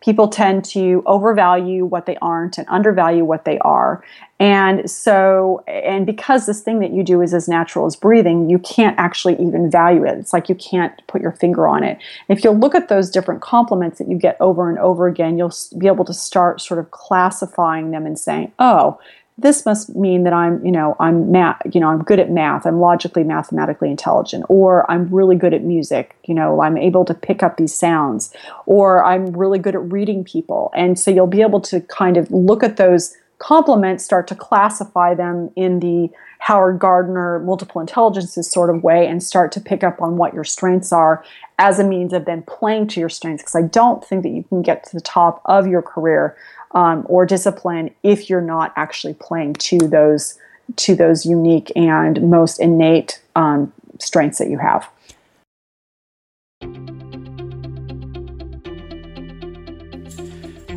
people tend to overvalue what they aren't and undervalue what they are. And so and because this thing that you do is as natural as breathing you can't actually even value it. It's like you can't put your finger on it. If you look at those different compliments that you get over and over again you'll be able to start sort of classifying them and saying oh this must mean that I'm, you know, I'm math, you know, I'm good at math, I'm logically, mathematically intelligent, or I'm really good at music, you know, I'm able to pick up these sounds, or I'm really good at reading people. And so you'll be able to kind of look at those compliments, start to classify them in the Howard Gardner multiple intelligences sort of way, and start to pick up on what your strengths are as a means of then playing to your strengths. Because I don't think that you can get to the top of your career um, or discipline if you're not actually playing to those to those unique and most innate um, strengths that you have.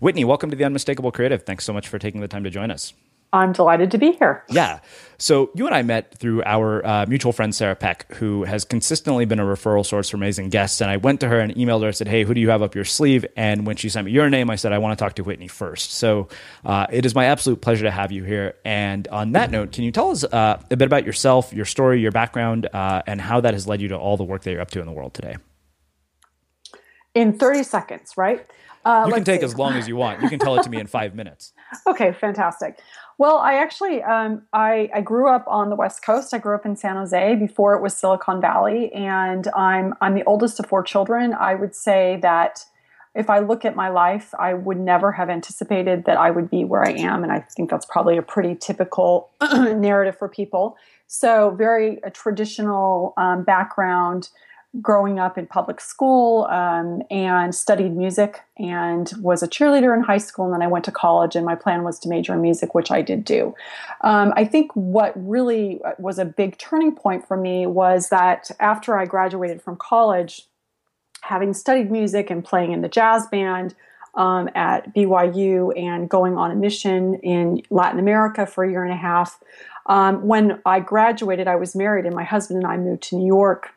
Whitney, welcome to the Unmistakable Creative. Thanks so much for taking the time to join us. I'm delighted to be here. Yeah. So you and I met through our uh, mutual friend Sarah Peck, who has consistently been a referral source for amazing guests. And I went to her and emailed her. I said, "Hey, who do you have up your sleeve?" And when she sent me your name, I said, "I want to talk to Whitney first. So uh, it is my absolute pleasure to have you here. And on that note, can you tell us uh, a bit about yourself, your story, your background, uh, and how that has led you to all the work that you're up to in the world today? In 30 seconds, right? Uh, you can take see. as long as you want. You can tell it to me in five minutes. Okay, fantastic. Well, I actually um, I, I grew up on the West Coast. I grew up in San Jose before it was Silicon Valley, and I'm I'm the oldest of four children. I would say that if I look at my life, I would never have anticipated that I would be where I am, and I think that's probably a pretty typical narrative for people. So, very a traditional um, background growing up in public school um, and studied music and was a cheerleader in high school and then i went to college and my plan was to major in music which i did do. Um, i think what really was a big turning point for me was that after i graduated from college having studied music and playing in the jazz band um, at byu and going on a mission in latin america for a year and a half um, when i graduated i was married and my husband and i moved to new york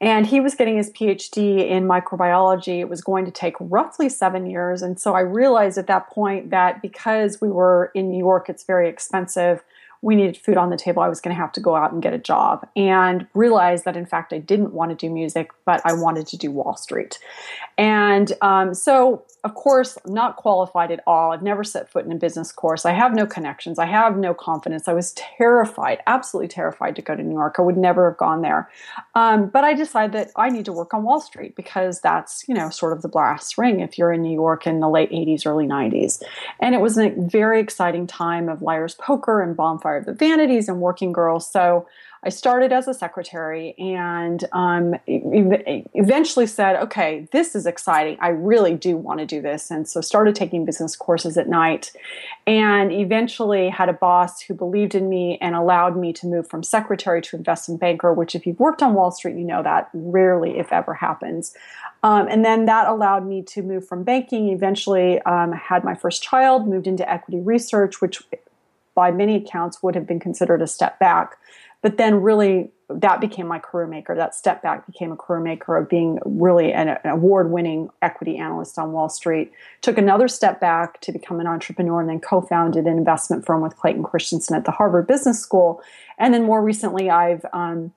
and he was getting his PhD in microbiology. It was going to take roughly seven years. And so I realized at that point that because we were in New York, it's very expensive we needed food on the table. I was going to have to go out and get a job and realized that, in fact, I didn't want to do music, but I wanted to do Wall Street. And um, so, of course, not qualified at all. I've never set foot in a business course. I have no connections. I have no confidence. I was terrified, absolutely terrified to go to New York. I would never have gone there. Um, but I decided that I need to work on Wall Street because that's, you know, sort of the brass ring if you're in New York in the late 80s, early 90s. And it was a very exciting time of liar's poker and bonfire of the Vanities and Working Girls. So I started as a secretary and um, eventually said, okay, this is exciting. I really do want to do this. And so started taking business courses at night and eventually had a boss who believed in me and allowed me to move from secretary to investment banker, which, if you've worked on Wall Street, you know that rarely, if ever, happens. Um, and then that allowed me to move from banking. Eventually, um, had my first child, moved into equity research, which by many accounts would have been considered a step back. But then really that became my career maker. That step back became a career maker of being really an, an award winning equity analyst on Wall Street. Took another step back to become an entrepreneur and then co founded an investment firm with Clayton Christensen at the Harvard Business School. And then more recently, I've um,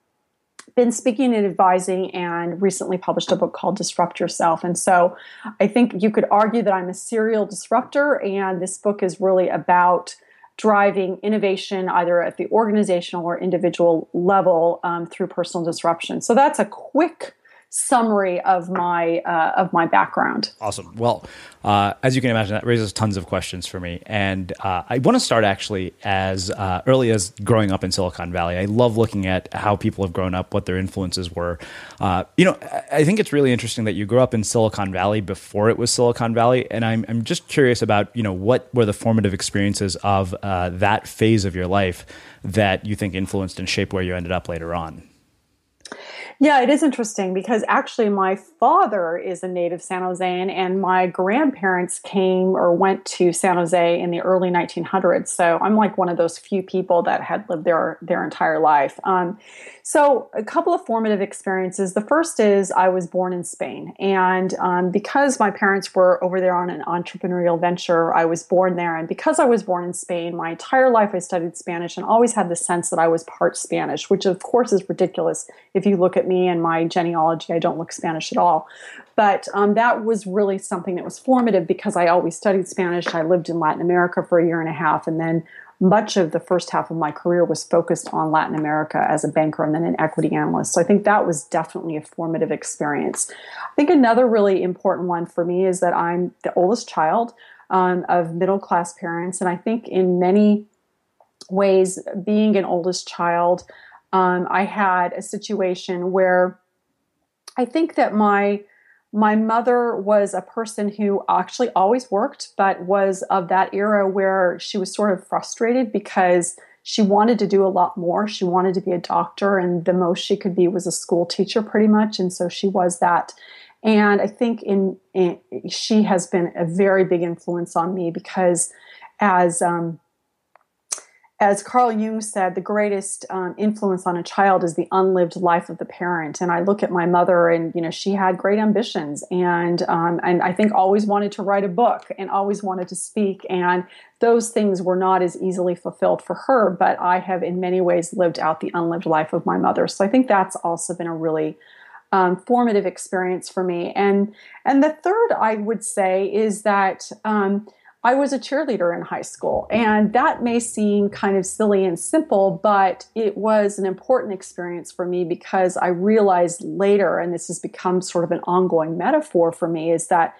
been speaking and advising and recently published a book called Disrupt Yourself. And so I think you could argue that I'm a serial disruptor, and this book is really about driving innovation either at the organizational or individual level um, through personal disruption. So that's a quick summary of my uh, of my background. Awesome. Well, uh, as you can imagine, that raises tons of questions for me, and uh, I want to start actually as uh, early as growing up in Silicon Valley. I love looking at how people have grown up, what their influences were. Uh, you know, I think it's really interesting that you grew up in Silicon Valley before it was Silicon Valley, and I'm I'm just curious about you know what were the formative experiences of uh, that phase of your life that you think influenced and shaped where you ended up later on. Yeah, it is interesting because actually my father is a native San Josean and my grandparents came or went to San Jose in the early 1900s. So I'm like one of those few people that had lived there their entire life. Um, so, a couple of formative experiences. The first is I was born in Spain. And um, because my parents were over there on an entrepreneurial venture, I was born there. And because I was born in Spain, my entire life I studied Spanish and always had the sense that I was part Spanish, which of course is ridiculous. If you look at me and my genealogy, I don't look Spanish at all. But um, that was really something that was formative because I always studied Spanish. I lived in Latin America for a year and a half and then much of the first half of my career was focused on Latin America as a banker and then an equity analyst. So I think that was definitely a formative experience. I think another really important one for me is that I'm the oldest child um, of middle class parents. And I think in many ways, being an oldest child, um, I had a situation where I think that my my mother was a person who actually always worked, but was of that era where she was sort of frustrated because she wanted to do a lot more. She wanted to be a doctor, and the most she could be was a school teacher, pretty much. And so she was that. And I think in, in she has been a very big influence on me because as um, as Carl Jung said, the greatest um, influence on a child is the unlived life of the parent. And I look at my mother, and you know, she had great ambitions, and um, and I think always wanted to write a book, and always wanted to speak, and those things were not as easily fulfilled for her. But I have, in many ways, lived out the unlived life of my mother. So I think that's also been a really um, formative experience for me. And and the third, I would say, is that. Um, I was a cheerleader in high school, and that may seem kind of silly and simple, but it was an important experience for me because I realized later, and this has become sort of an ongoing metaphor for me, is that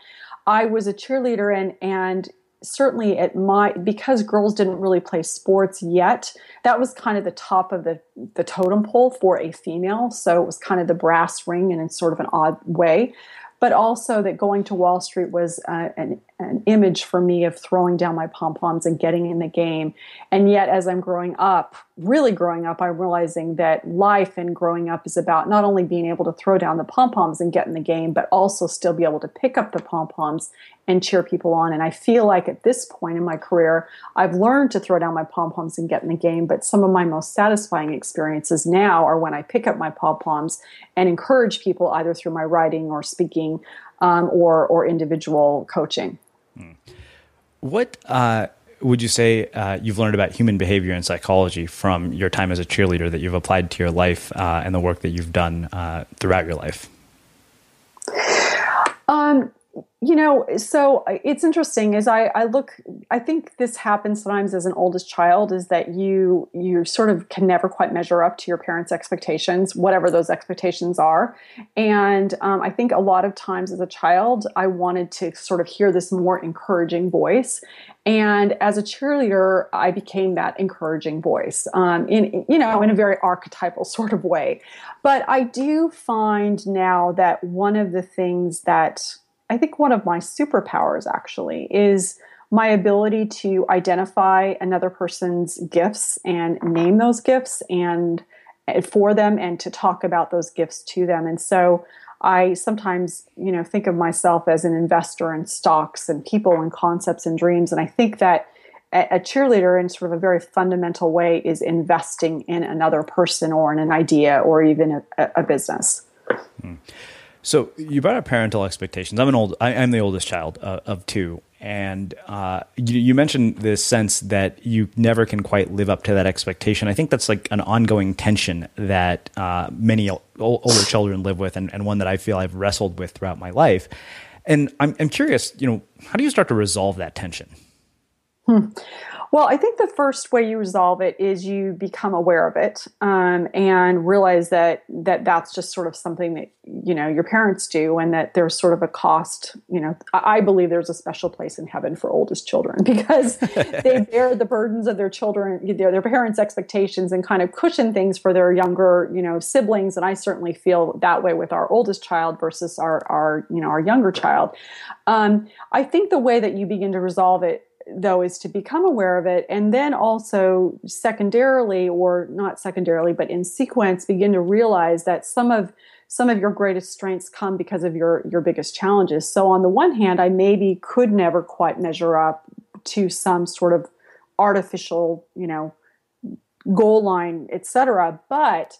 I was a cheerleader and and certainly at my because girls didn't really play sports yet that was kind of the top of the the totem pole for a female. So it was kind of the brass ring and in sort of an odd way but also that going to Wall Street was uh, an, an image for me of throwing down my pom poms and getting in the game. And yet, as I'm growing up, really growing up, I'm realizing that life and growing up is about not only being able to throw down the pom poms and get in the game, but also still be able to pick up the pom poms and cheer people on. And I feel like at this point in my career, I've learned to throw down my pom poms and get in the game. But some of my most satisfying experiences now are when I pick up my pom poms and encourage people either through my writing or speaking um, or or individual coaching. Hmm. What uh, would you say uh, you've learned about human behavior and psychology from your time as a cheerleader that you've applied to your life uh, and the work that you've done uh, throughout your life? Um, you know so uh, it's interesting as I, I look i think this happens sometimes as an oldest child is that you you sort of can never quite measure up to your parents expectations whatever those expectations are. And um, i think a lot of times as a child i wanted to sort of hear this more encouraging voice. And as a cheerleader i became that encouraging voice um, in you know in a very archetypal sort of way. But i do find now that one of the things that I think one of my superpowers actually is my ability to identify another person's gifts and name those gifts and for them and to talk about those gifts to them. And so I sometimes, you know, think of myself as an investor in stocks and people and concepts and dreams. And I think that a cheerleader in sort of a very fundamental way is investing in another person or in an idea or even a, a business. Mm. So you brought up parental expectations. I'm an old. I, am the oldest child uh, of two, and uh, you, you, mentioned this sense that you never can quite live up to that expectation. I think that's like an ongoing tension that uh, many older children live with, and, and, one that I feel I've wrestled with throughout my life. And I'm, I'm curious, you know, how do you start to resolve that tension? Hmm. Well, I think the first way you resolve it is you become aware of it um, and realize that that that's just sort of something that you know your parents do, and that there's sort of a cost. You know, I, believe there's a special place in heaven for oldest children because they bear the burdens of their children, their, their parents' expectations, and kind of cushion things for their younger you know siblings. And I certainly feel that way with our oldest child versus our our you know our younger child. Um, I think the way that you begin to resolve it though is to become aware of it and then also secondarily or not secondarily but in sequence begin to realize that some of some of your greatest strengths come because of your your biggest challenges. So on the one hand i maybe could never quite measure up to some sort of artificial you know goal line etc but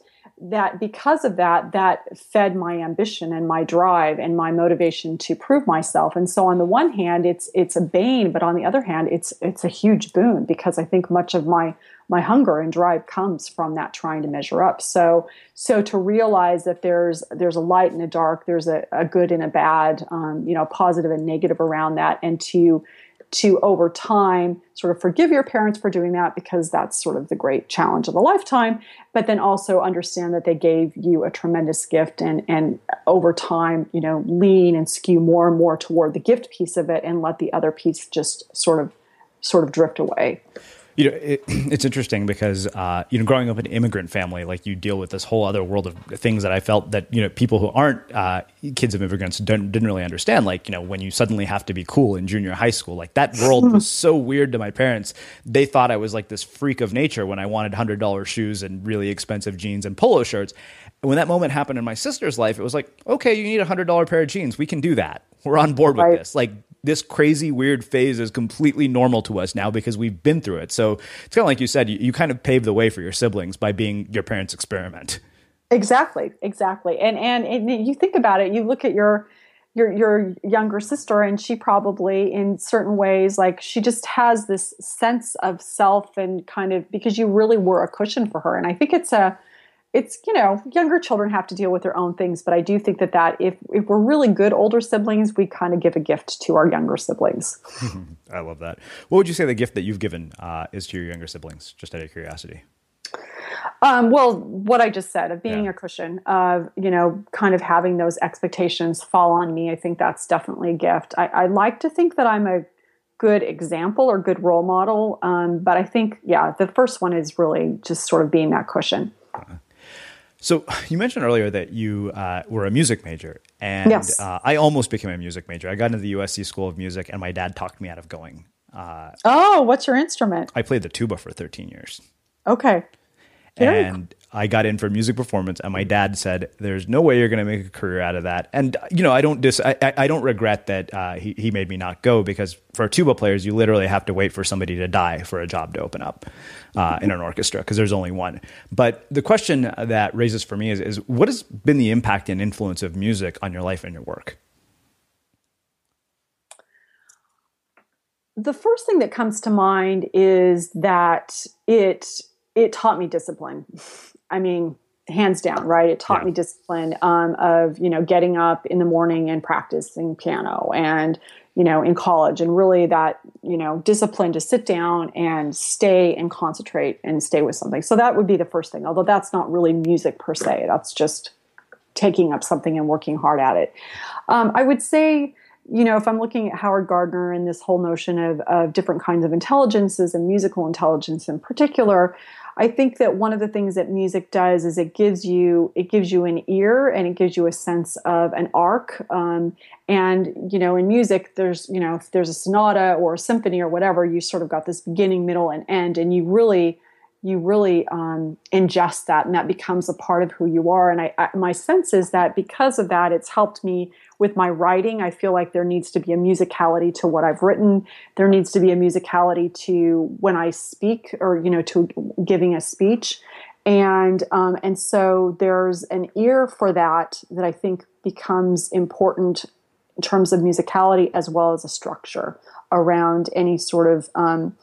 that because of that, that fed my ambition and my drive and my motivation to prove myself. And so on the one hand, it's it's a bane, but on the other hand, it's it's a huge boon because I think much of my my hunger and drive comes from that trying to measure up. So so to realize that there's there's a light and a dark, there's a, a good and a bad, um, you know, positive and negative around that, and to to over time sort of forgive your parents for doing that because that's sort of the great challenge of a lifetime but then also understand that they gave you a tremendous gift and and over time you know lean and skew more and more toward the gift piece of it and let the other piece just sort of sort of drift away you know, it, it's interesting because uh, you know, growing up in an immigrant family, like you deal with this whole other world of things that I felt that you know people who aren't uh, kids of immigrants didn't really understand. Like you know, when you suddenly have to be cool in junior high school, like that world was so weird to my parents. They thought I was like this freak of nature when I wanted hundred dollar shoes and really expensive jeans and polo shirts. And when that moment happened in my sister's life, it was like, okay, you need a hundred dollar pair of jeans. We can do that. We're on board with right. this. Like this crazy weird phase is completely normal to us now because we've been through it. So it's kind of like you said, you, you kind of paved the way for your siblings by being your parents' experiment. Exactly, exactly. And, and and you think about it, you look at your your your younger sister and she probably in certain ways like she just has this sense of self and kind of because you really were a cushion for her and i think it's a it's you know younger children have to deal with their own things but i do think that that if if we're really good older siblings we kind of give a gift to our younger siblings. I love that. What would you say the gift that you've given uh, is to your younger siblings just out of curiosity? Um, well what i just said of being yeah. a cushion of you know kind of having those expectations fall on me i think that's definitely a gift. I, I like to think that i'm a good example or good role model um, but i think yeah the first one is really just sort of being that cushion. Uh-huh. So you mentioned earlier that you uh, were a music major, and yes. uh, I almost became a music major. I got into the USC School of Music, and my dad talked me out of going. Uh, oh, what's your instrument? I played the tuba for 13 years. Okay. Very and I got in for music performance, and my dad said, "There's no way you're going to make a career out of that." And you know, I don't dis- I, I don't regret that uh, he he made me not go because for tuba players, you literally have to wait for somebody to die for a job to open up uh, in an orchestra because there's only one. But the question that raises for me is, is what has been the impact and influence of music on your life and your work? The first thing that comes to mind is that it it taught me discipline. I mean, hands down, right? It taught yeah. me discipline um, of you know getting up in the morning and practicing piano, and you know in college, and really that you know discipline to sit down and stay and concentrate and stay with something. So that would be the first thing. Although that's not really music per se. That's just taking up something and working hard at it. Um, I would say you know, if I'm looking at Howard Gardner and this whole notion of, of different kinds of intelligences and musical intelligence in particular, I think that one of the things that music does is it gives you it gives you an ear and it gives you a sense of an arc. Um, and you know, in music, there's you know, if there's a sonata or a symphony or whatever, you sort of got this beginning, middle, and end, and you really you really um, ingest that and that becomes a part of who you are and I, I, my sense is that because of that it's helped me with my writing i feel like there needs to be a musicality to what i've written there needs to be a musicality to when i speak or you know to giving a speech and um, and so there's an ear for that that i think becomes important in terms of musicality as well as a structure around any sort of um,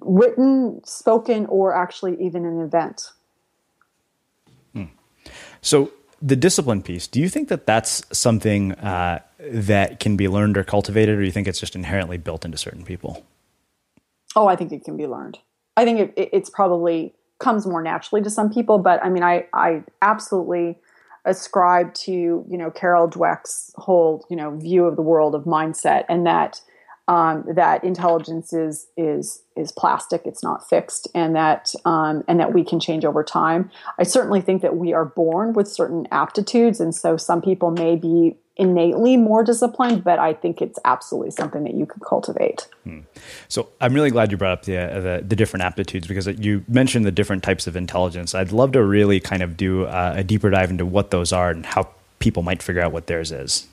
written, spoken, or actually even an event. Hmm. So, the discipline piece, do you think that that's something uh, that can be learned or cultivated, or do you think it's just inherently built into certain people? Oh, I think it can be learned. I think it, it's probably comes more naturally to some people, but I mean, I, I absolutely ascribe to, you know, Carol Dweck's whole, you know, view of the world of mindset and that um, that intelligence is is is plastic; it's not fixed, and that um, and that we can change over time. I certainly think that we are born with certain aptitudes, and so some people may be innately more disciplined, but I think it's absolutely something that you could cultivate. Hmm. So I'm really glad you brought up the, uh, the, the different aptitudes because you mentioned the different types of intelligence. I'd love to really kind of do uh, a deeper dive into what those are and how people might figure out what theirs is.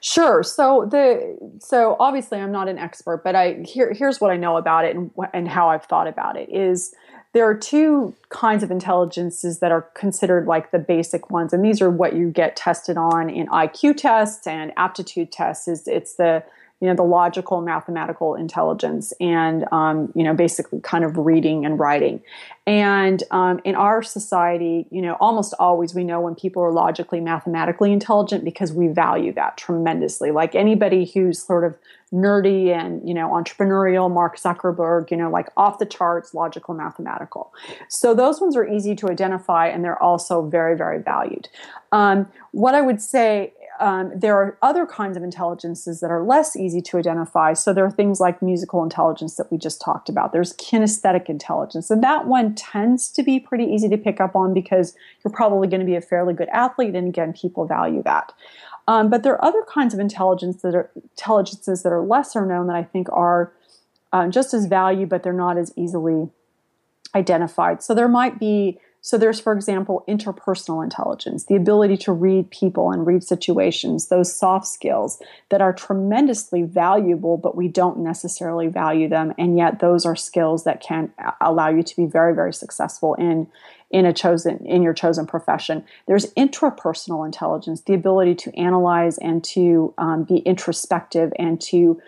Sure. So the so obviously I'm not an expert, but I here here's what I know about it and and how I've thought about it is there are two kinds of intelligences that are considered like the basic ones and these are what you get tested on in IQ tests and aptitude tests is it's the you know the logical mathematical intelligence and um, you know basically kind of reading and writing. And um, in our society you know almost always we know when people are logically mathematically intelligent because we value that tremendously. Like anybody who's sort of nerdy and you know entrepreneurial mark zuckerberg you know like off the charts logical mathematical. So those ones are easy to identify and they're also very very valued. Um, what i would say um, there are other kinds of intelligences that are less easy to identify. So there are things like musical intelligence that we just talked about. There's kinesthetic intelligence, and that one tends to be pretty easy to pick up on because you're probably going to be a fairly good athlete, and again, people value that. Um, but there are other kinds of intelligence that are intelligences that are lesser known that I think are um, just as valued, but they're not as easily identified. So there might be so there's, for example, interpersonal intelligence, the ability to read people and read situations, those soft skills that are tremendously valuable, but we don't necessarily value them. And yet those are skills that can allow you to be very, very successful in in a chosen in your chosen profession there's intrapersonal intelligence the ability to analyze and to um, be introspective and to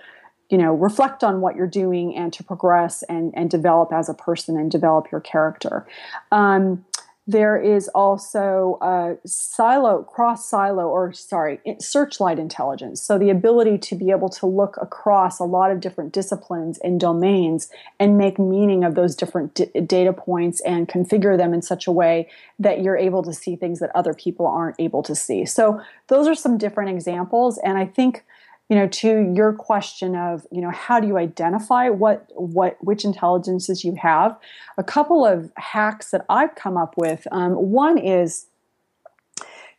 you know reflect on what you're doing and to progress and and develop as a person and develop your character um, there is also a silo cross silo or sorry searchlight intelligence. So the ability to be able to look across a lot of different disciplines and domains and make meaning of those different d- data points and configure them in such a way that you're able to see things that other people aren't able to see. So those are some different examples. And i think you know to your question of you know how do you identify what what which intelligences you have? A couple of hacks that i've come up with um, one is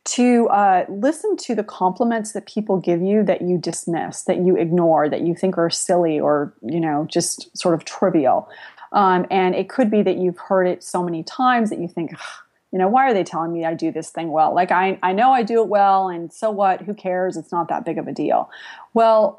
to uh, listen to the compliments that people give you that you dismiss that you ignore that you think are silly or you know just sort of trivial. Um, and it could be that you've heard it so many times that you think you know, why are they telling me I do this thing well? Like, I, I know I do it well, and so what? Who cares? It's not that big of a deal. Well,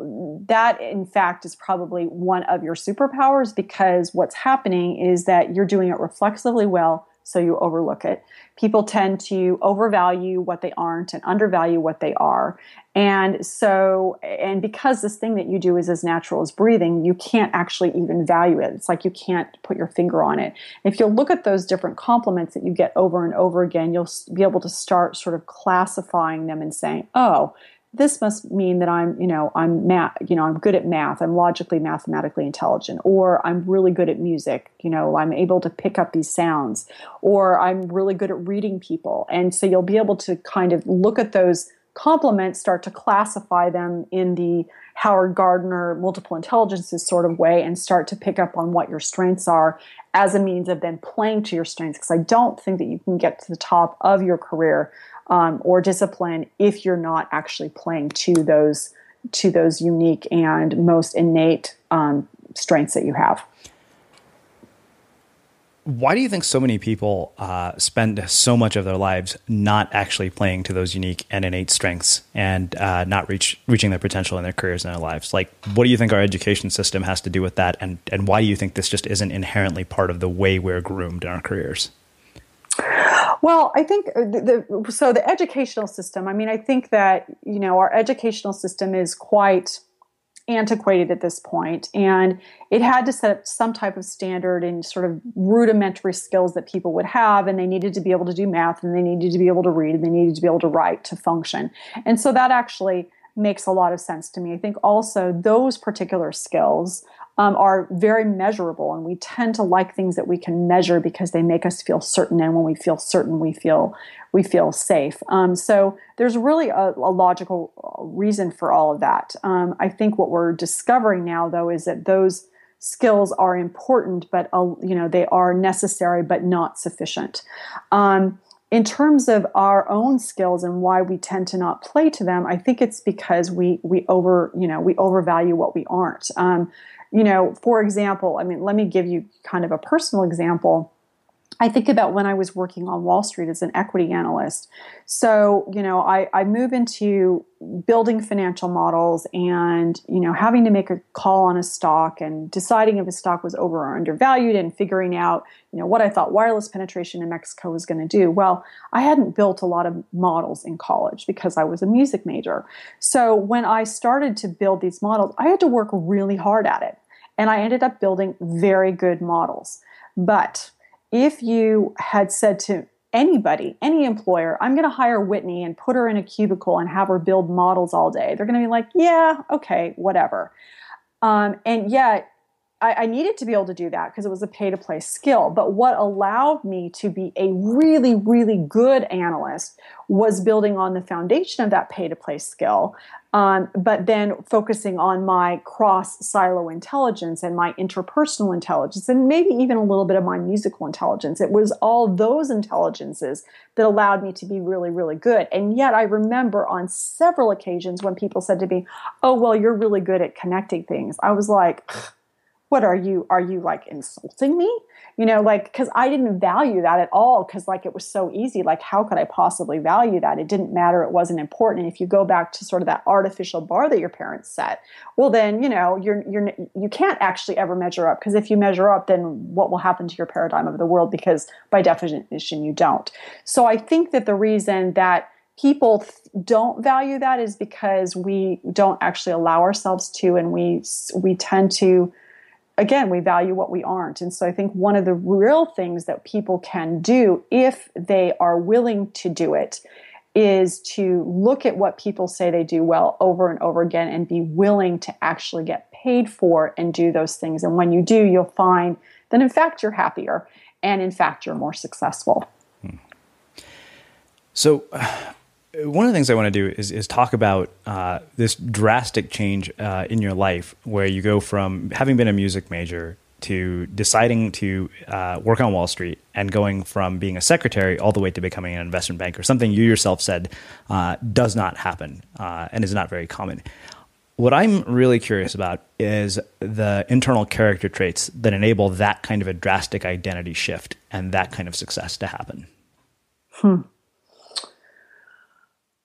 that in fact is probably one of your superpowers because what's happening is that you're doing it reflexively well so you overlook it. People tend to overvalue what they aren't and undervalue what they are. And so, and because this thing that you do is as natural as breathing, you can't actually even value it. It's like you can't put your finger on it. If you look at those different compliments that you get over and over again, you'll be able to start sort of classifying them and saying, oh, this must mean that I'm, you know, I'm math, you know, I'm good at math. I'm logically, mathematically intelligent, or I'm really good at music. You know, I'm able to pick up these sounds, or I'm really good at reading people. And so you'll be able to kind of look at those compliments, start to classify them in the Howard Gardner multiple intelligences sort of way, and start to pick up on what your strengths are as a means of then playing to your strengths. Because I don't think that you can get to the top of your career um, or discipline if you're not actually playing to those to those unique and most innate um, strengths that you have. Why do you think so many people uh, spend so much of their lives not actually playing to those unique and innate strengths and uh, not reach reaching their potential in their careers and their lives? Like, what do you think our education system has to do with that, and and why do you think this just isn't inherently part of the way we're groomed in our careers? Well, I think uh, the, the, so. The educational system. I mean, I think that you know our educational system is quite antiquated at this point, and it had to set up some type of standard and sort of rudimentary skills that people would have, and they needed to be able to do math, and they needed to be able to read, and they needed to be able to write to function. And so that actually makes a lot of sense to me. I think also those particular skills um, are very measurable, and we tend to like things that we can measure because they make us feel certain. And when we feel certain, we feel we feel safe. Um, so there's really a, a, logical reason for all of that. Um, I think what we're discovering now, though, is that those skills are important, but uh, you know they are necessary but not sufficient. Um, in terms of our own skills and why we tend to not play to them, I think it's because we we over you know we overvalue what we aren't. You know, for example, I mean, let me give you kind of a personal example. I think about when I was working on Wall Street as an equity analyst. So, you know, I, I move into building financial models and, you know, having to make a call on a stock and deciding if a stock was over or undervalued and figuring out, you know, what I thought wireless penetration in Mexico was going to do. Well, I hadn't built a lot of models in college because I was a music major. So when I started to build these models, I had to work really hard at it. And I ended up building very good models. But if you had said to anybody, any employer, I'm going to hire Whitney and put her in a cubicle and have her build models all day, they're going to be like, yeah, okay, whatever. Um, and yet, I, I needed to be able to do that because it was a pay to play skill. But what allowed me to be a really, really good analyst was building on the foundation of that pay to play skill, um, but then focusing on my cross silo intelligence and my interpersonal intelligence, and maybe even a little bit of my musical intelligence. It was all those intelligences that allowed me to be really, really good. And yet, I remember on several occasions when people said to me, Oh, well, you're really good at connecting things. I was like, what are you are you like insulting me? You know like because i didn't value that at all because like it was so easy. Like how could i possibly value that? It didn't matter. It wasn't important. And if you go back to sort of that artificial bar that your parents set well then you know you're you're you can't actually ever measure up because if you measure up then what will happen to your paradigm of the world? Because by definition you don't. So i think that the reason that people don't value that is because we don't actually allow ourselves to and we we tend to again, we value what we aren't. And so I think one of the real things that people can do if they are willing to do it is to look at what people say they do well over and over again and be willing to actually get paid for and do those things. And when you do, you'll find that in fact you're happier and in fact you're more successful. Hmm. So, one of the things I want to do is, is talk about uh, this drastic change uh, in your life where you go from having been a music major to deciding to uh, work on Wall Street and going from being a secretary all the way to becoming an investment banker, something you yourself said uh, does not happen uh, and is not very common. What I'm really curious about is the internal character traits that enable that kind of a drastic identity shift and that kind of success to happen. Hmm.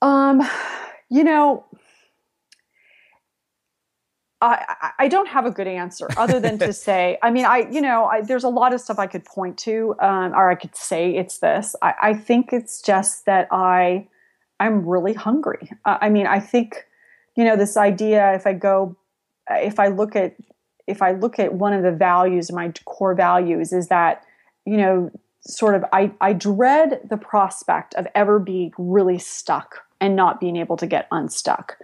Um, you know, I, I don't have a good answer other than to say, I mean, I, you know, I, there's a lot of stuff I could point to, um, or I could say it's this. I, I think it's just that I, I'm really hungry. Uh, I mean, I think, you know, this idea, if I go, if I look at, if I look at one of the values, my core values is that, you know, sort of, I, I dread the prospect of ever being really stuck and not being able to get unstuck.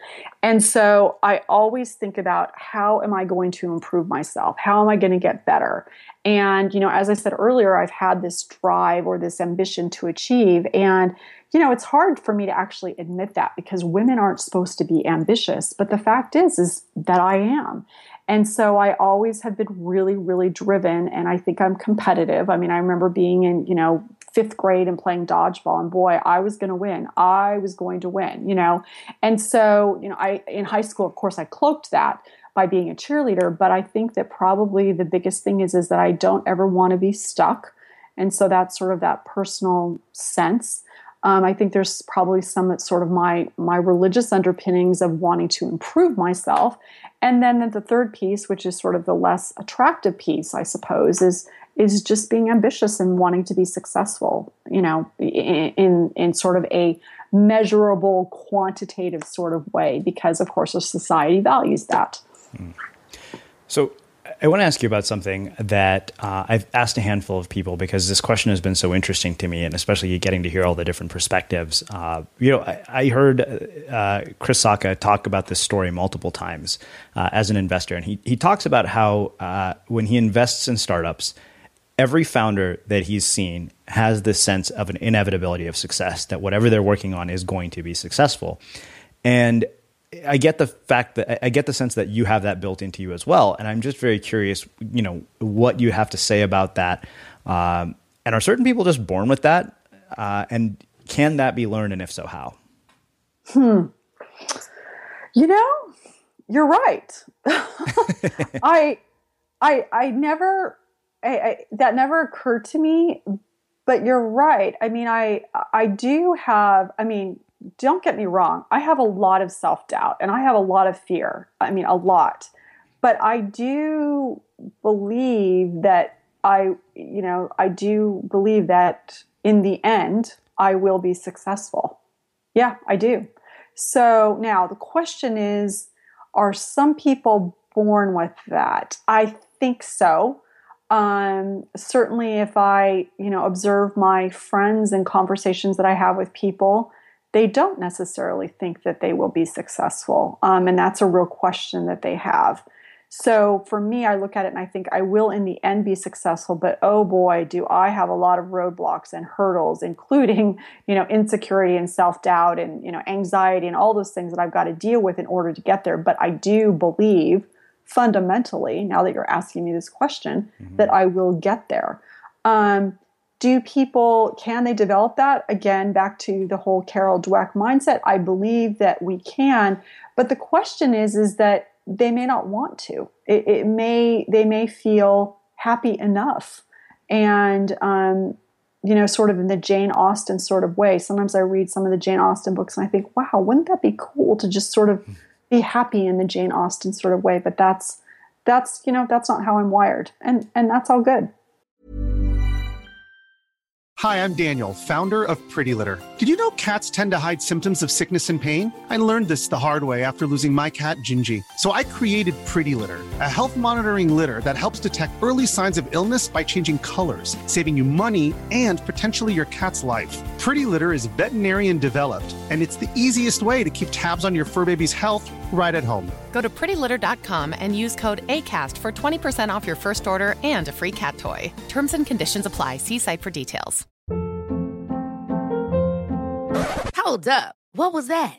And so I always think about how am I going to improve myself? How am I going to get better? And, you know, as I said earlier, I've had this drive or this ambition to achieve. And, you know, it's hard for me to actually admit that because women aren't supposed to be ambitious. But the fact is, is that I am. And so I always have been really, really driven, and I think I'm competitive. I mean, I remember being in, you know, fifth grade and playing dodgeball and boy i was going to win. I was going to win you know? And so you know i in high school of course i cloaked that by being a cheerleader but i think that probably the biggest thing is is that i don't ever want to be stuck. And so that's sort of that personal sense. Um, i think there's probably some sort of my my religious underpinnings of wanting to improve myself. And then the third piece which is sort of the less attractive piece i suppose is is just being ambitious and wanting to be successful, you know, in, in, sort of a measurable, quantitative sort of way, because of course our society values that. So, I want to ask you about something that uh, I've asked a handful of people because this question has been so interesting to me, and especially getting to hear all the different perspectives. Uh, you know, I, I heard uh, Chris Sacca talk about this story multiple times uh, as an investor, and he he talks about how uh, when he invests in startups, every founder that he's seen has this sense of an inevitability of success that whatever they're working on is going to be successful, and I get the fact that I get the sense that you have that built into you as well, and I'm just very curious, you know, what you have to say about that. Um, and are certain people just born with that? Uh, and can that be learned, and if so, how? Hmm. You know, you're right. I, I, I never, I, I, that never occurred to me. But you're right. I mean, I, I do have. I mean, don't get me wrong, I have a lot of self doubt and I have a lot of fear. I mean, a lot. But I do believe that I, you know, I do believe that in the end, I will be successful. Yeah, I do. So now the question is are some people born with that? I think so. Um, certainly, if I, you know, observe my friends and conversations that I have with people, they don't necessarily think that they will be successful. Um, and that's a real question that they have. So for me, I look at it and I think I will in the end be successful, but oh boy, do I have a lot of roadblocks and hurdles, including, you know, insecurity and self-doubt and, you know, anxiety and all those things that I've got to deal with in order to get there. But I do believe fundamentally, now that you're asking me this question, mm-hmm. that I will get there. Um, do people can they develop that again back to the whole carol dweck mindset i believe that we can but the question is is that they may not want to it, it may they may feel happy enough and um, you know sort of in the jane austen sort of way sometimes i read some of the jane austen books and i think wow wouldn't that be cool to just sort of be happy in the jane austen sort of way but that's that's you know that's not how i'm wired and and that's all good Hi, I'm Daniel, founder of Pretty Litter. Did you know cats tend to hide symptoms of sickness and pain? I learned this the hard way after losing my cat, Gingy. So I created Pretty Litter, a health monitoring litter that helps detect early signs of illness by changing colors, saving you money and potentially your cat's life. Pretty Litter is veterinarian developed, and it's the easiest way to keep tabs on your fur baby's health right at home. Go to prettylitter.com and use code ACAST for 20% off your first order and a free cat toy. Terms and conditions apply. See site for details. Hold up. What was that?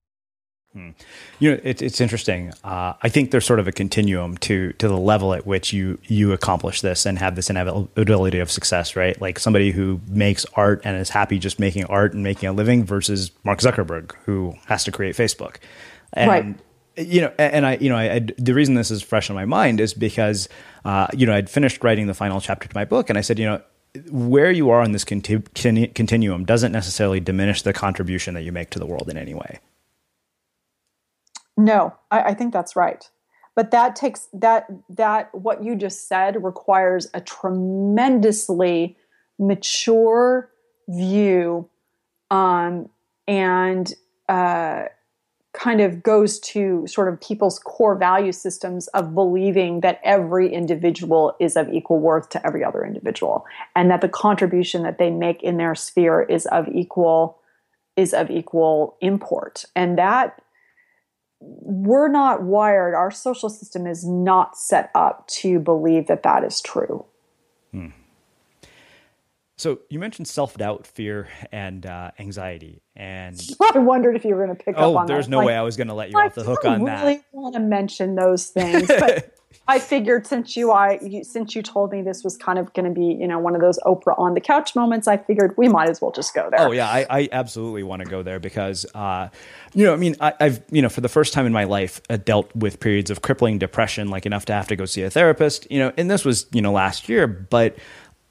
Hmm. You know, it's it's interesting. Uh, I think there's sort of a continuum to to the level at which you you accomplish this and have this inevitability of success, right? Like somebody who makes art and is happy just making art and making a living versus Mark Zuckerberg who has to create Facebook. And, right you know, and I, you know, I, I, the reason this is fresh on my mind is because, uh, you know, I'd finished writing the final chapter to my book, and I said, you know, where you are on this conti- continuum doesn't necessarily diminish the contribution that you make to the world in any way. No, I, I think that's right. But that takes that that what you just said requires a tremendously mature view, um, and uh, kind of goes to sort of people's core value systems of believing that every individual is of equal worth to every other individual and that the contribution that they make in their sphere is of equal is of equal import and that we're not wired our social system is not set up to believe that that is true hmm. So you mentioned self doubt, fear, and uh, anxiety, and I wondered if you were going to pick oh, up on. Oh, there's that. no like, way I was going to let you off the hook on really that. I really want to mention those things, but I figured since you I you, since you told me this was kind of going to be you know one of those Oprah on the couch moments, I figured we might as well just go there. Oh yeah, I, I absolutely want to go there because uh, you know I mean I, have you know for the first time in my life uh, dealt with periods of crippling depression, like enough to have to go see a therapist. You know, and this was you know last year, but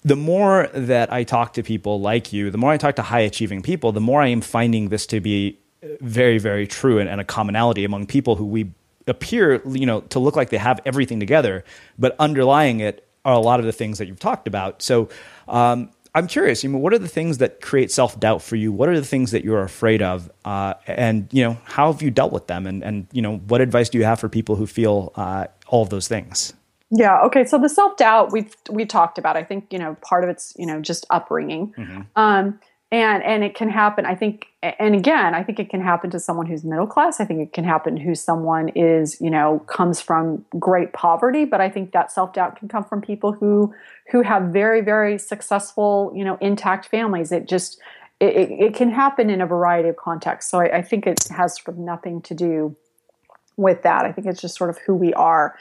the more that I talk to people like you, the more I talk to high achieving people, the more I am finding this to be very, very true and, and, a commonality among people who we appear, you know, to look like they have everything together, but underlying it are a lot of the things that you've talked about. So, um, I'm curious. You know, what are the things that create self doubt for you? What are the things that you're afraid of? Uh, and you know, how have you dealt with them? And and you know, what advice do you have for people who feel uh, all of those things? Yeah. Okay. So the self doubt we've we talked about. I think you know part of it's you know just upbringing, mm-hmm. um, and and it can happen. I think, and again, I think it can happen to someone who's middle class. I think it can happen who someone is you know comes from great poverty. But I think that self doubt can come from people who who have very very successful you know intact families. It just it, it can happen in a variety of contexts. So I, I think it has sort of nothing to do with that. I think it's just sort of who we are.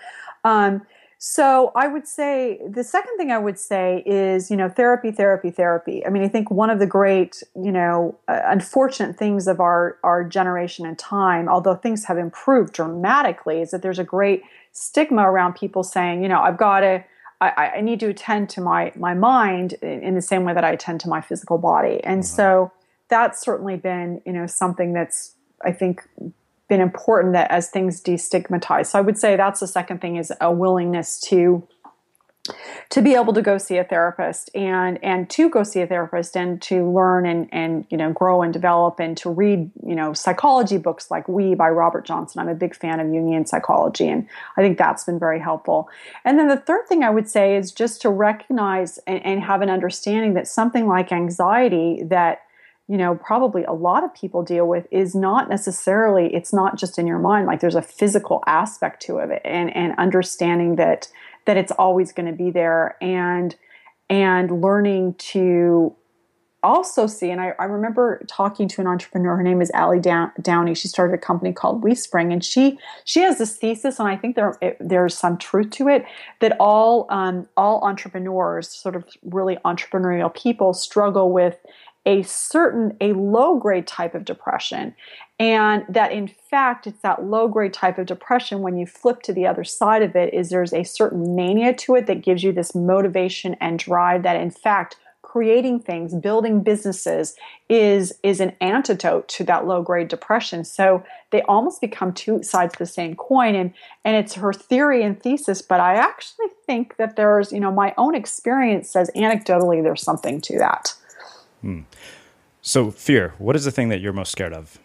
Um, so I would say the second thing I would say is, you know, therapy, therapy, therapy. I mean, I think one of the great, you know, uh, unfortunate things of our our generation and time, although things have improved dramatically, is that there's a great stigma around people saying, you know, I've got to I, I, need to attend to my my mind in the same way that I attend to my physical body, and mm-hmm. so that's certainly been you know something that's I think been important that as things destigmatize. So I would say that's the second thing is a willingness to to be able to go see a therapist and and to go see a therapist and to learn and and you know grow and develop and to read you know psychology books like we by robert johnson i'm a big fan of jungian psychology and i think that's been very helpful and then the third thing i would say is just to recognize and, and have an understanding that something like anxiety that you know probably a lot of people deal with is not necessarily it's not just in your mind like there's a physical aspect to it and and understanding that that it's always going to be there and and learning to also see and I, I, remember talking to an entrepreneur her name is Allie Downey she started a company called WeSpring and she she has this thesis and I think there it, there's some truth to it that all um, all entrepreneurs sort of really entrepreneurial people struggle with a certain a low grade type of depression and that in fact it's that low grade type of depression when you flip to the other side of it is there's a certain mania to it that gives you this motivation and drive that in fact creating things, building businesses is is an antidote to that low grade depression. So they almost become two sides of the same coin and and it's her theory and thesis, but I actually think that there's, you know, my own experience says anecdotally there's something to that. Hmm. So fear, what is the thing that you're most scared of?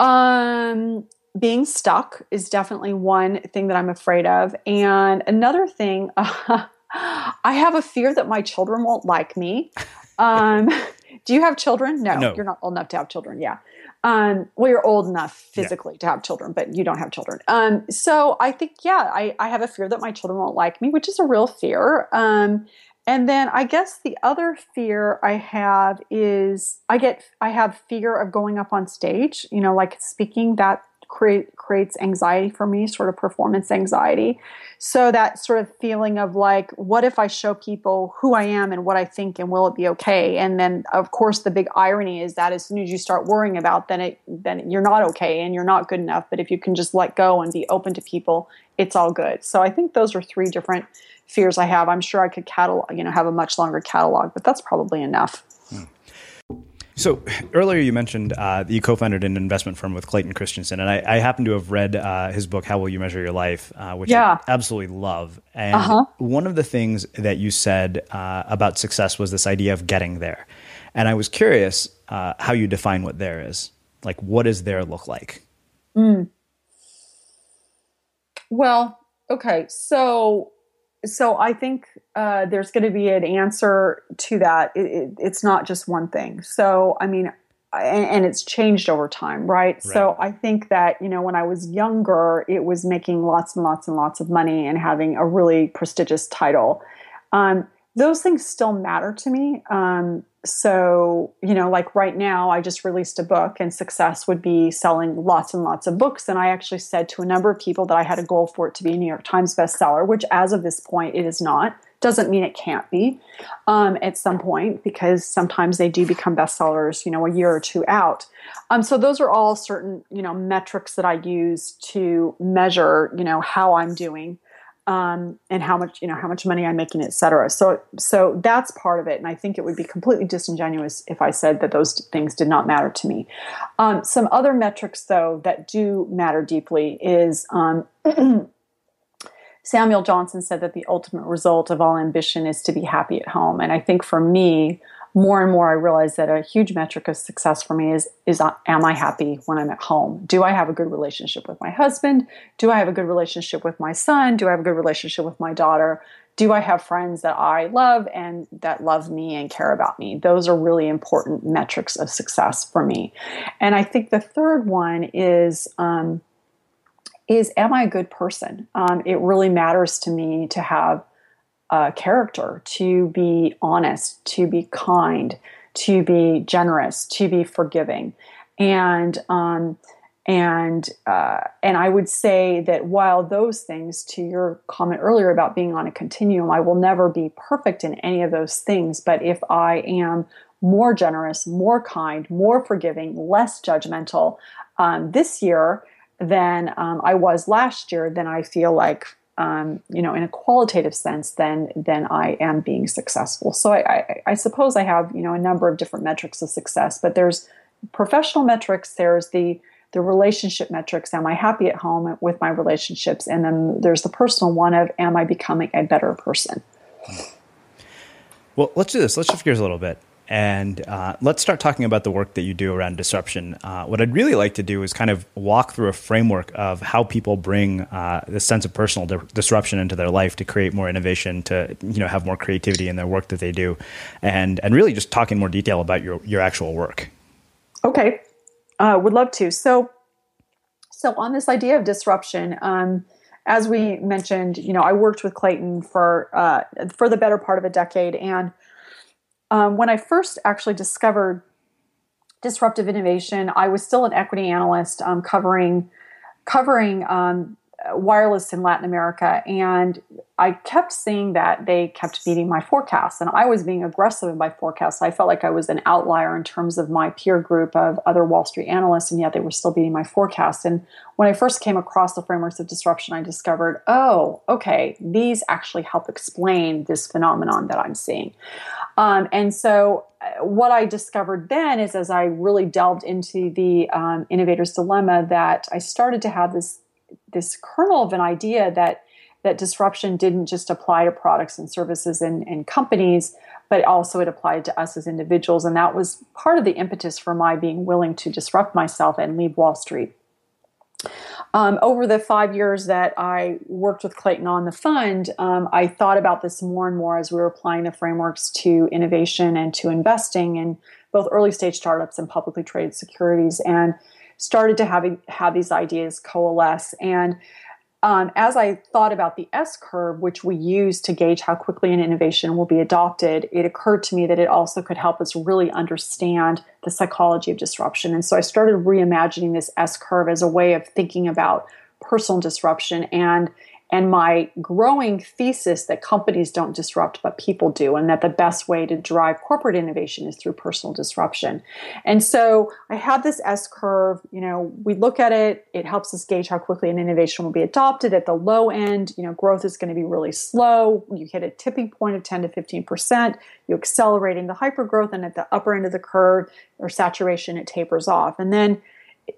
Um being stuck is definitely one thing that I'm afraid of. And another thing, uh, I have a fear that my children won't like me. Um, do you have children? No, no, you're not old enough to have children. Yeah. Um, well, you're old enough physically yeah. to have children, but you don't have children. Um, so I think, yeah, I, I, have a fear that my children won't like me, which is a real fear. Um, and then I guess the other fear I have is I get I have fear of going up on stage, you know, like speaking that create, creates anxiety for me, sort of performance anxiety. So that sort of feeling of like, what if I show people who I am and what I think, and will it be okay? And then, of course, the big irony is that as soon as you start worrying about, then it then you're not okay and you're not good enough. But if you can just let go and be open to people, it's all good. So I think those are three different fears I have. I'm sure I could catalog, you know, have a much longer catalog, but that's probably enough. Hmm. So earlier you mentioned uh, that you co-founded an investment firm with Clayton Christensen, and I, I happen to have read uh, his book "How Will You Measure Your Life," uh, which yeah. I absolutely love. And uh-huh. one of the things that you said uh, about success was this idea of getting there, and I was curious uh, how you define what there is. Like, what does there look like? Mm. Well, okay, so so I think uh, there's going to be an answer to that. It, it, it's not just one thing. So I mean, and, and, it's changed over time, right? right? So I think that you know when I was younger, it was making lots and lots and lots of money and having a really prestigious title. Um, those things still matter to me. Um, so, you know, like right now, I just released a book, and success would be selling lots and lots of books. And I actually said to a number of people that I had a goal for it to be a New York Times bestseller, which as of this point, it is not. Doesn't mean it can't be um, at some point because sometimes they do become bestsellers, you know, a year or two out. Um, so those are all certain, you know, metrics that I use to measure, you know, how I'm doing um, and how much you know how much money I'm making, et cetera. So so that's part of it, and I think it would be completely disingenuous if I said that those things did not matter to me. Um, some other metrics, though, that do matter deeply is. Um, Samuel Johnson said that the ultimate result of all ambition is to be happy at home. And I think for me, more and more I realize that a huge metric of success for me is is uh, am I happy when I'm at home? Do I have a good relationship with my husband? Do I have a good relationship with my son? Do I have a good relationship with my daughter? Do I have friends that I love and that love me and care about me? Those are really important metrics of success for me. And I think the third one is um, is am I a good person? Um, it really matters to me to have uh, character, to be honest, to be kind, to be generous, to be forgiving, and um, and uh, and I would say that while those things, to your comment earlier about being on a continuum, I will never be perfect in any of those things. But if I am more generous, more kind, more forgiving, less judgmental um, this year than um, I was last year, then I feel like um, you know, in a qualitative sense, then then I am being successful. So I, I, I, suppose I have you know a number of different metrics of success, but there's professional metrics. There's the the relationship metrics. Am I happy at home with my relationships? And then there's the personal one of Am I becoming a better person? Well, let's do this. Let's shift gears a little bit. And uh, let's start talking about the work that you do around disruption. Uh, what I'd really like to do is kind of walk through a framework of how people bring uh, this sense of personal di- disruption into their life to create more innovation, to you know have more creativity in their work that they do, and and really just talk in more detail about your your actual work. Okay, uh, would love to. So, so on this idea of disruption. Um, as we mentioned, you know, I worked with Clayton for uh, for the better part of a decade, and um, when I first actually discovered disruptive innovation, I was still an equity analyst um, covering covering um, wireless in Latin America, and I kept seeing that they kept beating my forecasts, and I was being aggressive in my forecasts. I felt like I was an outlier in terms of my peer group of other Wall Street analysts, and yet they were still beating my forecasts. And when I first came across the frameworks of disruption, I discovered, oh, okay, these actually help explain this phenomenon that I'm seeing. Um, and so, uh, what I discovered then is as I really delved into the um, innovator's dilemma, that I started to have this this kernel of an idea that that disruption didn't just apply to products and services and, and companies, but also it applied to us as individuals. And that was part of the impetus for my being willing to disrupt myself and leave Wall Street. Um, over the five years that I worked with Clayton on the fund, um, I thought about this more and more as we were applying the frameworks to innovation and to investing in both early stage startups and publicly traded securities. And started to have, have these ideas coalesce. And um, as I thought about the S curve, which we use to gauge how quickly an innovation will be adopted, it occurred to me that it also could help us really understand the psychology of disruption. And so I started reimagining this S curve as a way of thinking about personal disruption and and my growing thesis that companies don't disrupt but people do and that the best way to drive corporate innovation is through personal disruption. And so i have this s curve you know we look at it it helps us gauge how quickly an innovation will be adopted. At the low end you know growth is going to be really slow. You hit a tipping point of 10 to 15% you accelerate into hypergrowth and at the upper end of the curve or saturation it tapers off. And then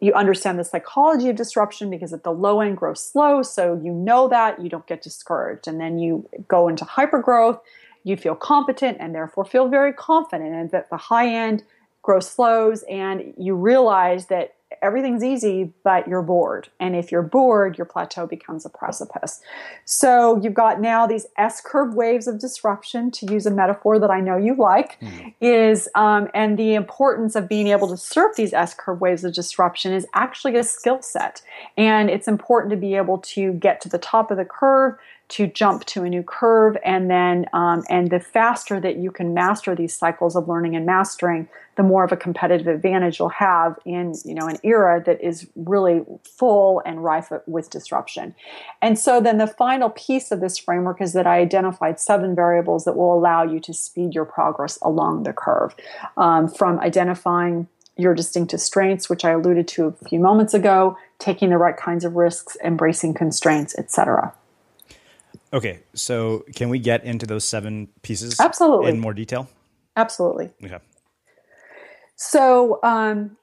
you understand the psychology of disruption because at the low end grows slow. So you know that you don't get discouraged. And then you go into hypergrowth you feel competent and therefore feel very confident. And that the high end growth slows and you realize that everything's easy, but you're bored. And if you're bored, your plateau becomes a precipice. So you've got now these S curve waves of disruption, to use a metaphor that I know you like, mm. is um, and the importance of being able to surf these S curve waves of disruption is actually a skill set. And it's important to be able to get to the top of the curve to jump to a new curve and then um, and the faster that you can master these cycles of learning and mastering the more of a competitive advantage you'll have in you know an era that is really full and rife with disruption. And so then the final piece of this framework is that i identified seven variables that will allow you to speed your progress along the curve. Um, from identifying your distinctive strengths which i alluded to a few moments ago taking the right kinds of risks embracing constraints etc Okay, so can we get into those seven pieces absolutely in more detail? Absolutely. Okay. So, um,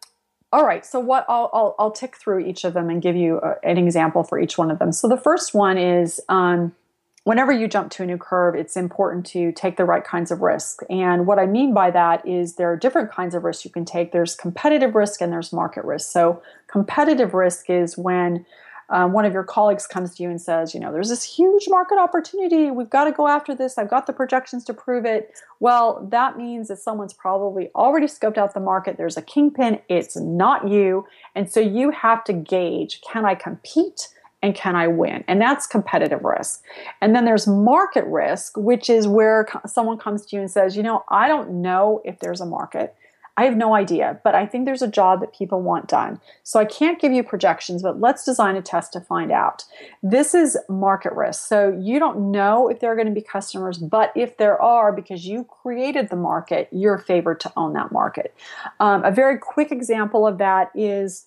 all right. So, what I'll, I'll, I'll tick through each of them and give you a, uh, an example for each one of them. So, the first one is um, whenever you jump to a new curve, it's important to take the right kinds of risk. And what I mean by that is there are different kinds of risks you can take. There's competitive risk and there's market risk. So, competitive risk is when um, one of your colleagues comes to you and says, you know, there's this huge market opportunity. We've got to go after this. I've got the projections to prove it. Well, that means that someone's probably already scoped out the market. There's a kingpin. It's not you. And so you have to gauge can I compete? and can I win? And that's competitive risk. And then there's market risk, which is where someone comes to you and says, you know, I don't know if there's a market. I have no idea, but I think there's a job that people want done. So I can't give you projections, but let's design a test to find out. This is market risk. So you don't know if there are going to be customers, but if there are, because you created the market, you're favored to own that market. Um, a very quick example of that is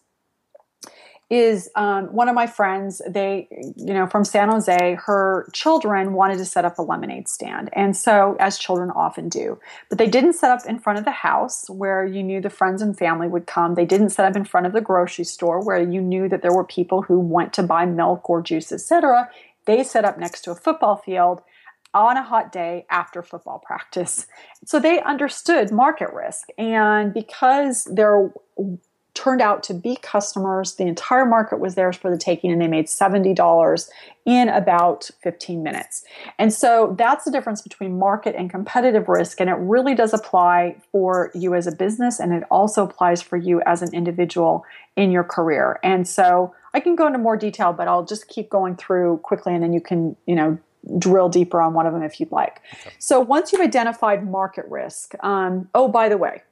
is um, one of my friends they you know from san jose her children wanted to set up a lemonade stand and so as children often do but they didn't set up in front of the house where you knew the friends and family would come they didn't set up in front of the grocery store where you knew that there were people who went to buy milk or juice etc they set up next to a football field on a hot day after football practice. So they understood market risk. And because there turned out to be customers. The entire market was theirs for the taking, and they made $70 in about 15 minutes. And so that's the difference between market and competitive risk. And it really does apply for you as a business, and it also applies for you as an individual in your career. And so I can go into more detail, but I'll just keep going through quickly, and then you can, you know, drill deeper on one of them if you'd like. So once you've identified market risk, um, oh, by the way,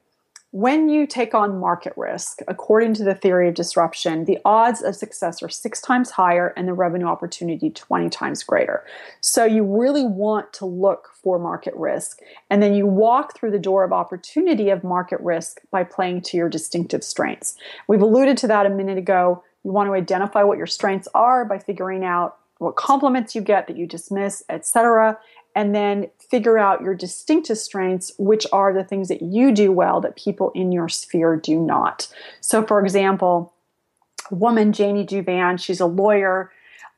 when you take on market risk, according to the theory of disruption, the odds of success are six times higher and the revenue opportunity 20 times greater. So you really want to look for market risk. And then you walk through the door of opportunity of market risk by playing to your distinctive strengths. We've alluded to that a minute ago. You want to identify what your strengths are by figuring out what compliments you get that you dismiss, etc and then figure out your distinctive strengths, which are the things that you do well that people in your sphere do not. So, for example, woman Janie Duvan, she's a lawyer.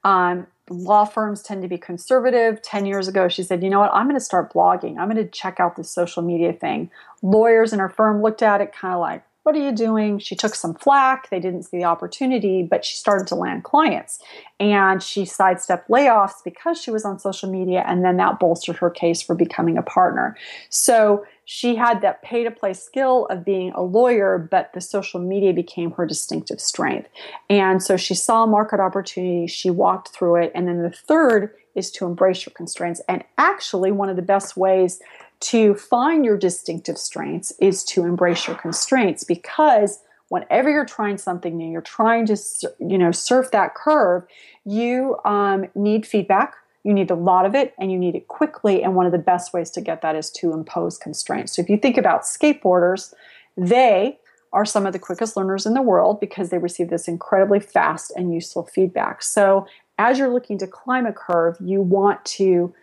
Um, law firms tend to be conservative. 10 years ago, she said, You know what? I'm going to start blogging. I'm going to check out this social media thing. Lawyers in her firm looked at it kind of like, what are you doing? She took some flack. They didn't see the opportunity, but she started to land clients. And she sidestepped layoffs because she was on social media. And then that bolstered her case for becoming a partner. So she had that pay to play skill of being a lawyer, but the social media became her distinctive strength. And so she saw market opportunity, she walked through it. And then the third is to embrace your constraints. And actually, one of the best ways to find your distinctive strengths is to embrace your constraints because whenever you're trying something new you're trying to you know surf that curve you um, need feedback you need a lot of it and you need it quickly and one of the best ways to get that is to impose constraints. So if you think about skateboarders they are some of the quickest learners in the world because they receive this incredibly fast and useful feedback. So as you're looking to climb a curve you want to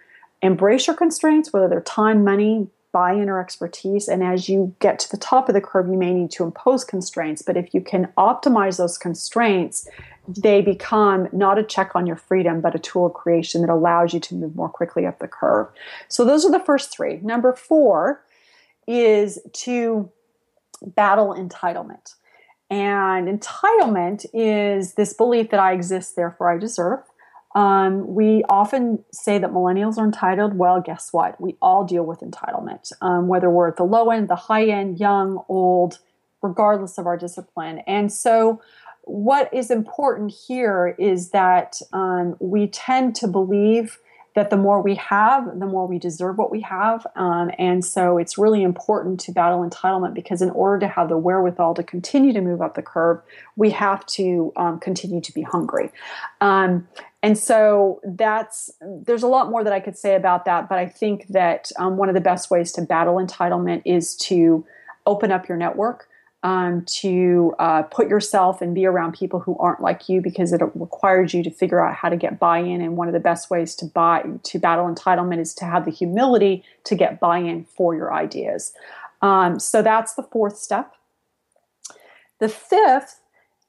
embrace your constraints, whether they're time, money, buy in, or expertise. And as you get to the top of the curve, you may need to impose constraints. But if you can optimize those constraints, they become not a check on your freedom, but a tool of creation that allows you to move more quickly up the curve. So those are the first three. Number four is to battle entitlement. And entitlement is this belief that I exist, therefore I deserve. Um, we often say that millennials are entitled. Well, guess what? We all deal with entitlement, um, whether we're at the low end, the high end, young, old, regardless of our discipline. And so, what is important here is that um, we tend to believe that the more we have, the more we deserve what we have. Um, and so it's really important to battle entitlement because, in order to have the wherewithal to continue to move up the curve, we have to um, continue to be hungry. Um, and so that's there's a lot more that I could say about that, but I think that um, one of the best ways to battle entitlement is to open up your network um, to uh, put yourself and be around people who aren't like you because it requires you to figure out how to get buy-in. And one of the best ways to buy to battle entitlement is to have the humility to get buy-in for your ideas. Um, so that's the fourth step. The fifth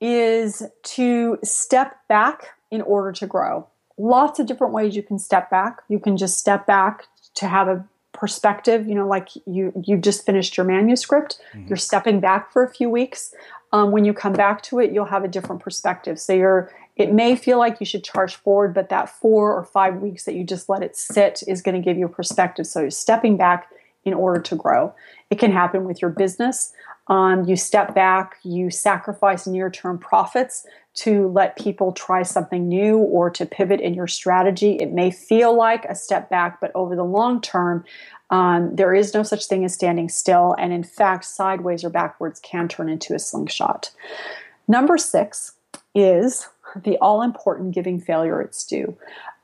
is to step back in order to grow. Lots of different ways you can step back. You can just step back to have a perspective you know like you you just finished your manuscript mm-hmm. you're stepping back for a few weeks. Um, when you come back to it you'll have a different perspective. So you're it may feel like you should charge forward but that four or five weeks that you just let it sit is going to give you a perspective. So you're stepping back in order to grow it can happen with your business um, you step back you sacrifice near-term profits to let people try something new or to pivot in your strategy. It may feel like a step back, but over the long term, um, there is no such thing as standing still. And in fact, sideways or backwards can turn into a slingshot. Number six is the all important giving failure its due.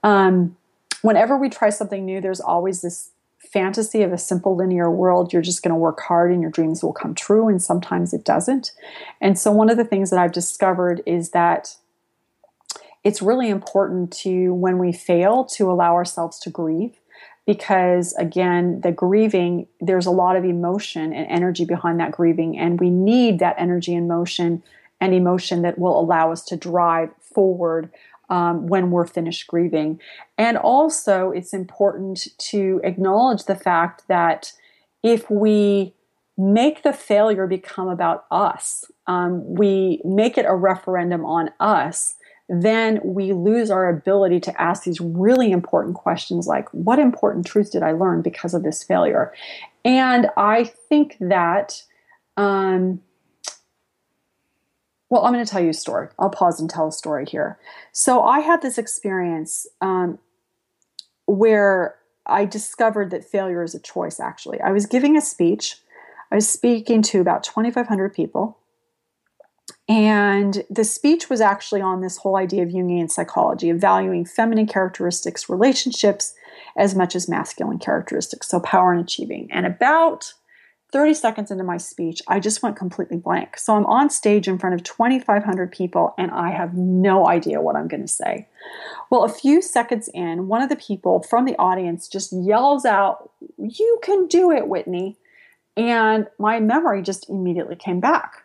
Um, whenever we try something new, there's always this fantasy of a simple linear world, you're just going to work hard and your dreams will come true, and sometimes it doesn't. And so, one of the things that I've discovered is that it's really important to, when we fail, to allow ourselves to grieve. Because again, the grieving, there's a lot of emotion and energy behind that grieving, and we need that energy and motion and emotion that will allow us to drive forward um, when we're finished grieving. And also, it's important to acknowledge the fact that if we make the failure become about us, um, we make it a referendum on us, then we lose our ability to ask these really important questions like, what important truth did I learn because of this failure? And I think that. Um, well, I'm going to tell you a story. I'll pause and tell a story here. So, I had this experience um, where I discovered that failure is a choice, actually. I was giving a speech I was speaking to about 2,500 people. And the speech was actually on this whole idea of Jungian psychology, of valuing feminine characteristics, relationships, as much as masculine characteristics, so power and achieving. And about 30 seconds into my speech, I just went completely blank. So I'm on stage in front of 2,500 people and I have no idea what I'm going to say. Well, a few seconds in, one of the people from the audience just yells out, You can do it, Whitney. And my memory just immediately came back.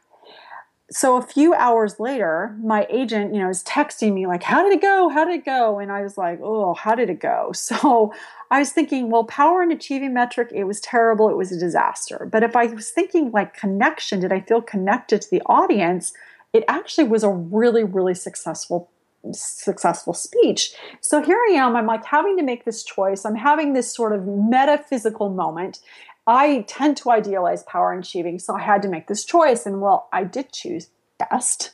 So a few hours later, my agent, you know, is texting me like, "How did it go? How did it go?" And I was like, "Oh, how did it go?" So I was thinking, well, power and achieving metric, it was terrible. It was a disaster. But if I was thinking like connection, did I feel connected to the audience? It actually was a really, really successful successful speech. So here I am, I'm like having to make this choice. I'm having this sort of metaphysical moment. I tend to idealize power and achieving, so I had to make this choice. And well, I did choose best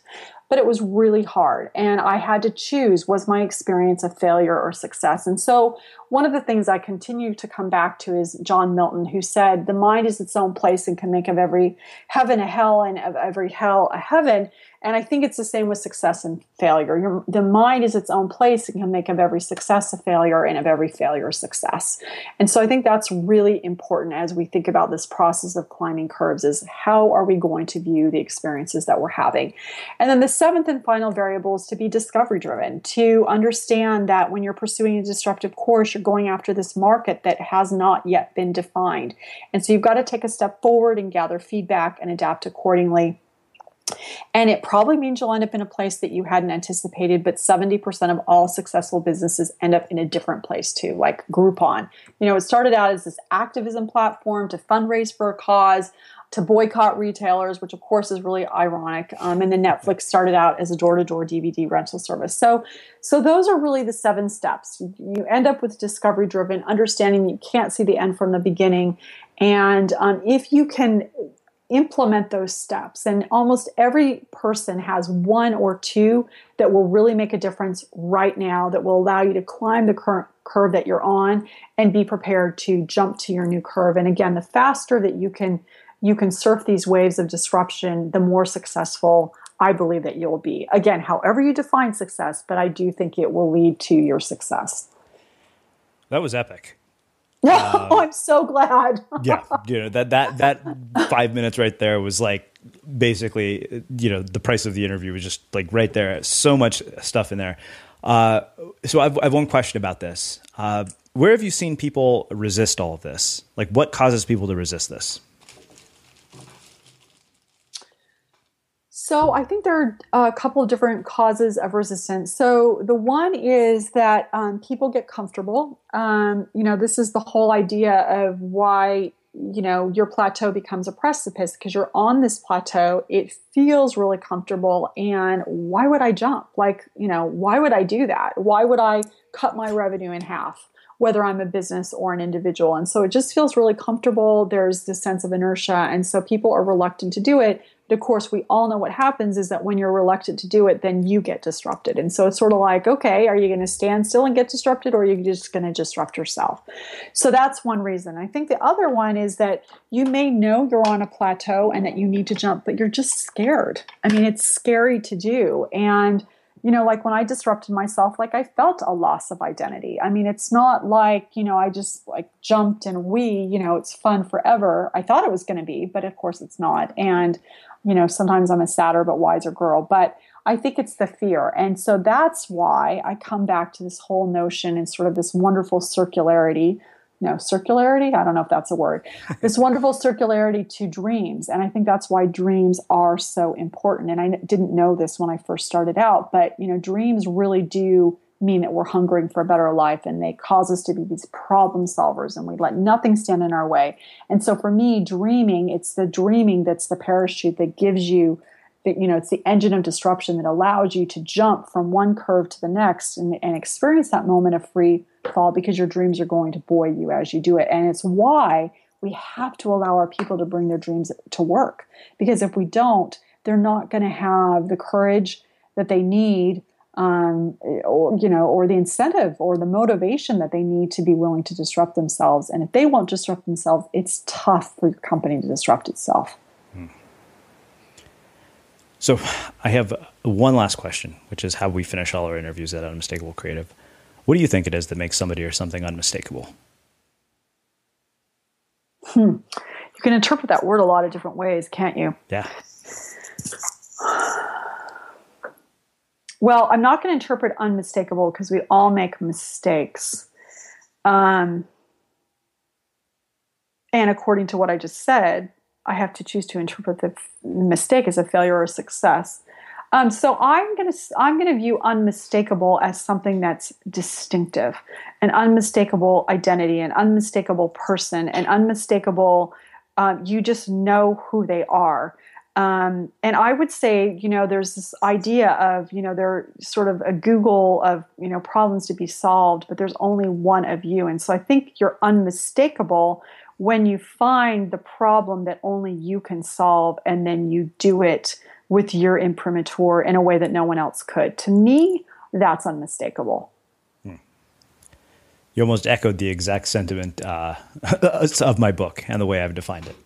but it was really hard. And I had to choose was my experience a failure or success? And so, one of the things I continue to come back to is John Milton, who said, The mind is its own place and can make of every heaven a hell and of every hell a heaven. And I think it's the same with success and failure. Your, the mind is its own place and can make of every success a failure and of every failure a success. And so I think that's really important as we think about this process of climbing curves is how are we going to view the experiences that we're having? And then the seventh and final variable is to be discovery driven, to understand that when you're pursuing a disruptive course, you're going after this market that has not yet been defined. And so you've got to take a step forward and gather feedback and adapt accordingly and it probably means you'll end up in a place that you hadn't anticipated, but 70% of all successful businesses end up in a different place too, like Groupon. You know, it started out as this activism platform to fundraise for a cause, to boycott retailers, which of course is really ironic. Um, and then Netflix started out as a door-to-door DVD rental service. So, so those are really the seven steps. You end up with discovery-driven, understanding you can't see the end from the beginning, and um, if you can implement those steps. And almost every person has one or two that will really make a difference right now that will allow you to climb the current curve that you're on and be prepared to jump to your new curve. And again, the faster that you can you can surf these waves of disruption, the more successful I believe that you'll be. Again, however you define success, but I do think it will lead to your success. That was epic. No, um, I'm so glad. yeah, you know that that that five minutes right there was like basically you know the price of the interview was just like right there. So much stuff in there. Uh, so I've I've one question about this. Uh, where have you seen people resist all of this? Like, what causes people to resist this? So I think there are a couple of different causes of resistance. So the one is that um, people get comfortable. Um, you know, this is the whole idea of why you know your plateau becomes a precipice because you're on this plateau. It feels really comfortable, and why would I jump? Like, you know, why would I do that? Why would I cut my revenue in half? whether I'm a business or an individual. And so it just feels really comfortable. There's this sense of inertia. And so people are reluctant to do it of course, we all know what happens is that when you're reluctant to do it, then you get disrupted. And so it's sort of like, okay, are you going to stand still and get disrupted, or are you just going to disrupt yourself? So that's one reason. I think the other one is that you may know you're on a plateau and that you need to jump, but you're just scared. I mean, it's scary to do. And you know, like when I disrupted myself, like I felt a loss of identity. I mean, it's not like, you know, I just like jumped and we, you know, it's fun forever. I thought it was going to be, but of course it's not. And you know, sometimes I'm a sadder but wiser girl, but I think it's the fear. And so that's why I come back to this whole notion and sort of this wonderful circularity. No, circularity? I don't know if that's a word. this wonderful circularity to dreams. And I think that's why dreams are so important. And I didn't know this when I first started out, but you know, dreams really do mean that we're hungering for a better life and they cause us to be these problem solvers and we let nothing stand in our way. And so for me, dreaming, it's the dreaming that's the parachute that gives you that you know it's the engine of disruption that allows you to jump from one curve to the next and, and experience that moment of free fall because your dreams are going to buoy you as you do it. And it's why we have to allow our people to bring their dreams to work. Because if we don't, they're not going to have the courage that they need um, or you know, or the incentive or the motivation that they need to be willing to disrupt themselves. And if they won't disrupt themselves, it's tough for your company to disrupt itself. So, I have one last question, which is how we finish all our interviews at Unmistakable Creative. What do you think it is that makes somebody or something unmistakable? Hmm. You can interpret that word a lot of different ways, can't you? Yeah. Well, I'm not going to interpret unmistakable because we all make mistakes. Um, and according to what I just said, I have to choose to interpret the f- mistake as a failure or success. Um, so I'm going to I'm going to view unmistakable as something that's distinctive, an unmistakable identity, an unmistakable person, an unmistakable. Um, you just know who they are. Um, and I would say, you know, there's this idea of, you know, they're sort of a Google of, you know, problems to be solved, but there's only one of you. And so I think you're unmistakable when you find the problem that only you can solve and then you do it with your imprimatur in a way that no one else could. To me, that's unmistakable. You almost echoed the exact sentiment uh, of my book and the way I've defined it.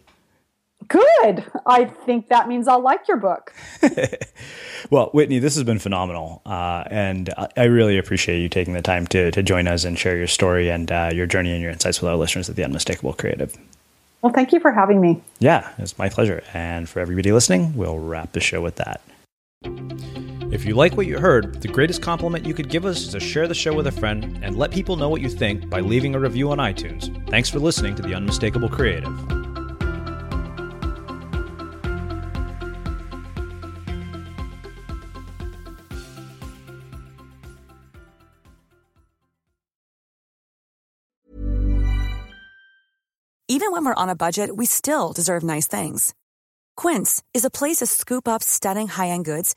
Good. I think that means I'll like your book. Well, Whitney, this has been phenomenal, uh, and I- really appreciate you taking the time to to join us and share your story and uh, your journey and your insights with our listeners at the Unmistakable Creative. Well, thank you for having me. Yeah, it's my pleasure. And for everybody listening, we'll wrap the show with that. If you like what you heard, the greatest compliment you could give us is to share the show with a friend and let people know what you think by leaving a review on iTunes. Thanks for listening to The Unmistakable Creative. Even when we're on a budget, we still deserve nice things. Quince is a place to scoop up stunning high-end goods